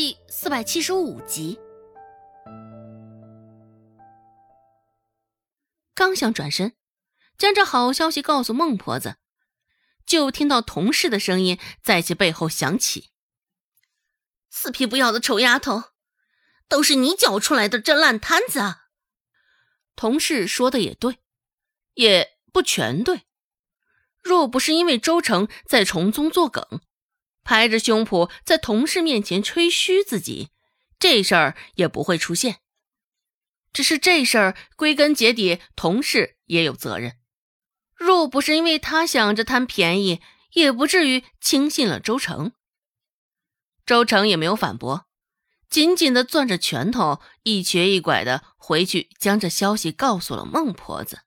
第四百七十五集。刚想转身，将这好消息告诉孟婆子，就听到同事的声音在其背后响起：“死皮不要的丑丫头，都是你搅出来的这烂摊子！”啊！”同事说的也对，也不全对。若不是因为周成在从中作梗，拍着胸脯在同事面前吹嘘自己，这事儿也不会出现。只是这事儿归根结底，同事也有责任。若不是因为他想着贪便宜，也不至于轻信了周成。周成也没有反驳，紧紧的攥着拳头，一瘸一拐的回去，将这消息告诉了孟婆子。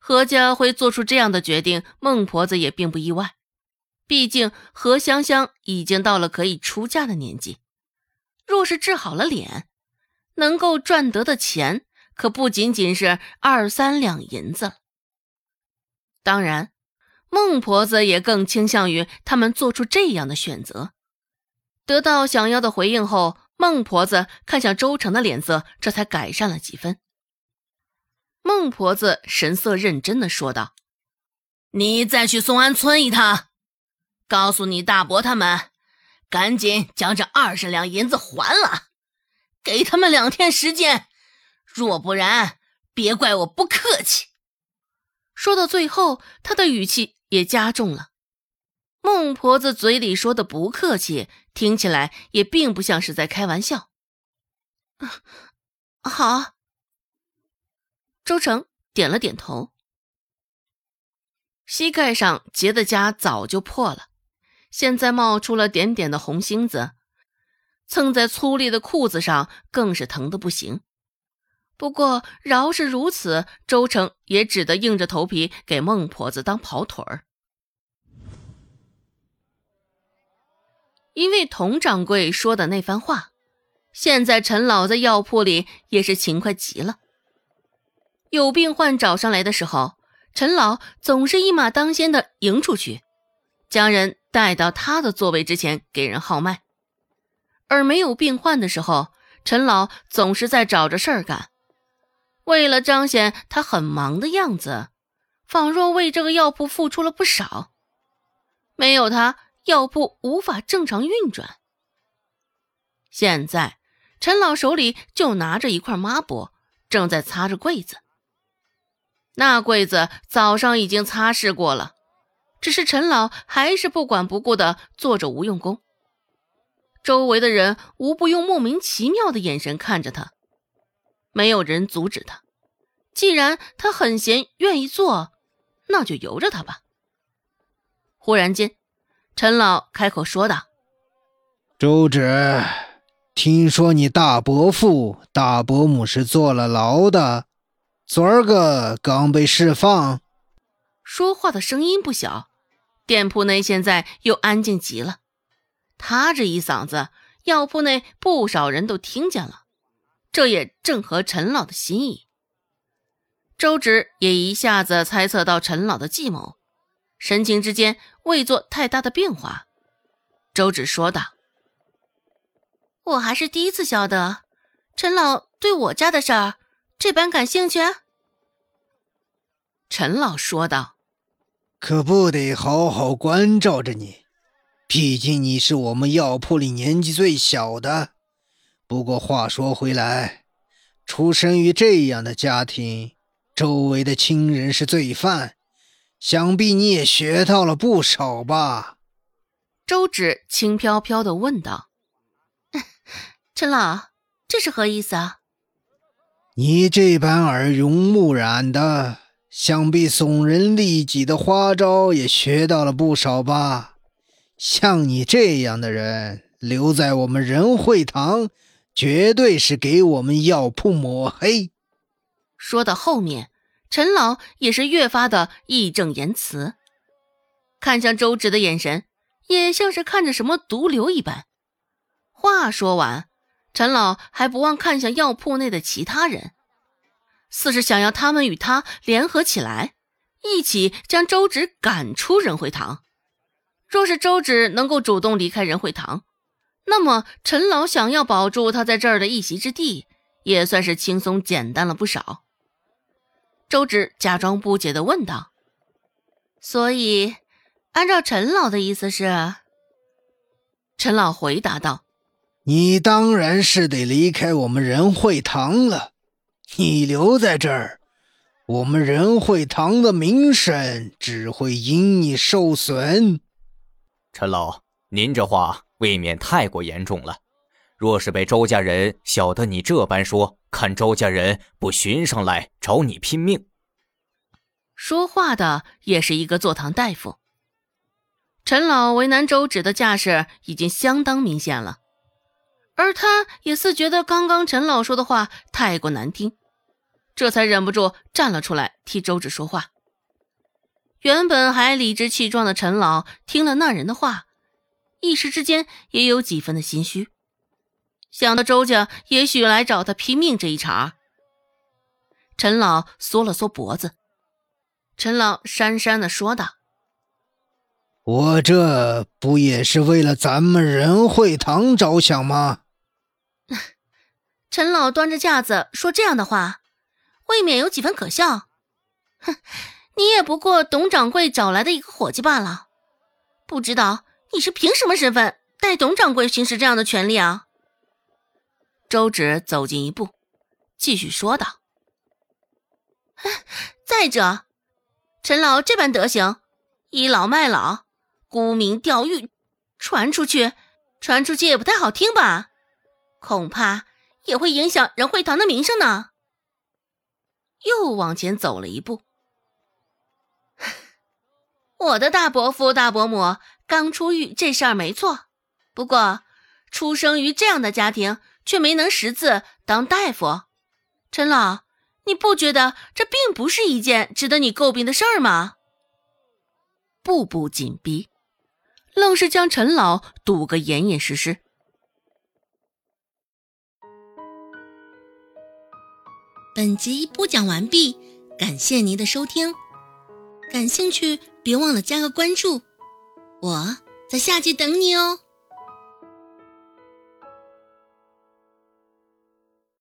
何家会做出这样的决定，孟婆子也并不意外。毕竟何香香已经到了可以出嫁的年纪，若是治好了脸。能够赚得的钱可不仅仅是二三两银子。当然，孟婆子也更倾向于他们做出这样的选择。得到想要的回应后，孟婆子看向周成的脸色这才改善了几分。孟婆子神色认真的说道：“你再去松安村一趟，告诉你大伯他们，赶紧将这二十两银子还了。”给他们两天时间，若不然，别怪我不客气。说到最后，他的语气也加重了。孟婆子嘴里说的不客气，听起来也并不像是在开玩笑。好，周成点了点头。膝盖上结的痂早就破了，现在冒出了点点的红星子。蹭在粗粝的裤子上，更是疼得不行。不过饶是如此，周成也只得硬着头皮给孟婆子当跑腿儿。因为佟掌柜说的那番话，现在陈老在药铺里也是勤快极了。有病患找上来的时候，陈老总是一马当先的迎出去，将人带到他的座位之前给人号脉。而没有病患的时候，陈老总是在找着事儿干。为了彰显他很忙的样子，仿若为这个药铺付出了不少。没有他，药铺无法正常运转。现在，陈老手里就拿着一块抹布，正在擦着柜子。那柜子早上已经擦拭过了，只是陈老还是不管不顾的做着无用功。周围的人无不用莫名其妙的眼神看着他，没有人阻止他。既然他很闲，愿意做，那就由着他吧。忽然间，陈老开口说道：“周芷，听说你大伯父、大伯母是坐了牢的，昨儿个刚被释放。”说话的声音不小，店铺内现在又安静极了。他这一嗓子，药铺内不少人都听见了，这也正合陈老的心意。周芷也一下子猜测到陈老的计谋，神情之间未做太大的变化。周芷说道：“我还是第一次晓得，陈老对我家的事儿这般感兴趣。”陈老说道：“可不得好好关照着你。”毕竟你是我们药铺里年纪最小的。不过话说回来，出生于这样的家庭，周围的亲人是罪犯，想必你也学到了不少吧？周芷轻飘飘的问道：“陈老，这是何意思啊？”你这般耳濡目染的，想必耸人利己的花招也学到了不少吧？像你这样的人留在我们仁惠堂，绝对是给我们药铺抹黑。说到后面，陈老也是越发的义正言辞，看向周芷的眼神也像是看着什么毒瘤一般。话说完，陈老还不忘看向药铺内的其他人，似是想要他们与他联合起来，一起将周芷赶出仁惠堂。若是周芷能够主动离开仁惠堂，那么陈老想要保住他在这儿的一席之地，也算是轻松简单了不少。周芷假装不解的问道：“所以，按照陈老的意思是？”陈老回答道：“你当然是得离开我们仁惠堂了。你留在这儿，我们仁惠堂的名声只会因你受损。”陈老，您这话未免太过严重了。若是被周家人晓得你这般说，看周家人不寻上来找你拼命。说话的也是一个坐堂大夫。陈老为难周芷的架势已经相当明显了，而他也似觉得刚刚陈老说的话太过难听，这才忍不住站了出来替周芷说话。原本还理直气壮的陈老听了那人的话，一时之间也有几分的心虚，想到周家也许来找他拼命这一茬，陈老缩了缩脖子。陈老讪讪的说道。我这不也是为了咱们仁惠堂着想吗？陈老端着架子说这样的话，未免有几分可笑。哼，你也不过董掌柜找来的一个伙计罢了，不知道你是凭什么身份代董掌柜行使这样的权利啊？周芷走近一步，继续说道：“再者，陈老这般德行，倚老卖老。”沽名钓誉，传出去，传出去也不太好听吧？恐怕也会影响仁惠堂的名声呢。又往前走了一步，我的大伯父、大伯母刚出狱，这事儿没错。不过，出生于这样的家庭，却没能识字当大夫。陈老，你不觉得这并不是一件值得你诟病的事儿吗？步步紧逼。愣是将陈老堵个严严实实。本集播讲完毕，感谢您的收听。感兴趣别忘了加个关注，我在下集等你哦。